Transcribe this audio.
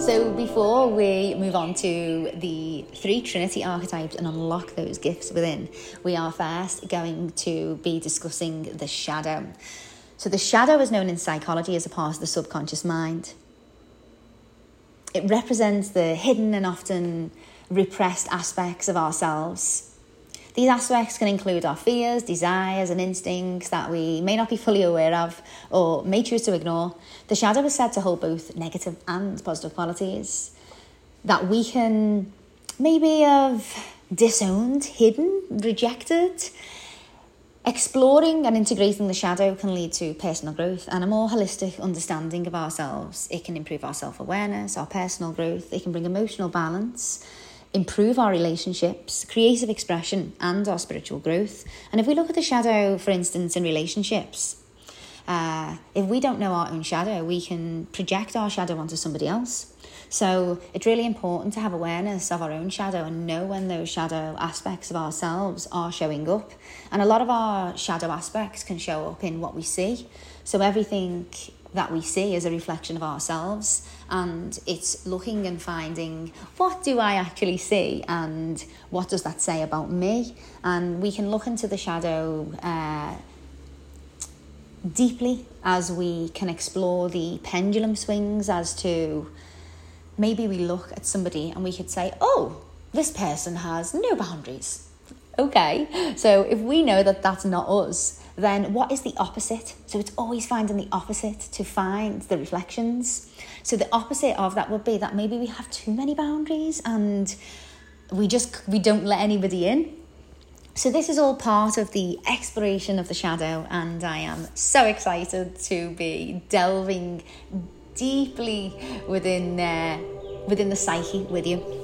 So, before we move on to the three Trinity archetypes and unlock those gifts within, we are first going to be discussing the shadow. So, the shadow is known in psychology as a part of the subconscious mind. It represents the hidden and often repressed aspects of ourselves these aspects can include our fears, desires, and instincts that we may not be fully aware of or may choose to ignore. The shadow is said to hold both negative and positive qualities that we can maybe have disowned, hidden, rejected. Exploring and integrating the shadow can lead to personal growth and a more holistic understanding of ourselves. It can improve our self awareness, our personal growth, it can bring emotional balance improve our relationships, creative expression, and our spiritual growth. And if we look at the shadow, for instance, in relationships, uh, if we don't know our own shadow, we can project our shadow onto somebody else. So it's really important to have awareness of our own shadow and know when those shadow aspects of ourselves are showing up. And a lot of our shadow aspects can show up in what we see. So everything that we see is a reflection of ourselves and it's looking and finding what do I actually see and what does that say about me? And we can look into the shadow uh, deeply as we can explore the pendulum swings as to maybe we look at somebody and we could say oh this person has no boundaries. Okay so if we know that that's not us then what is the opposite? So it's always finding the opposite to find the reflections. So the opposite of that would be that maybe we have too many boundaries and we just we don't let anybody in. So this is all part of the exploration of the shadow and I am so excited to be delving deeply within uh, within the psyche with you.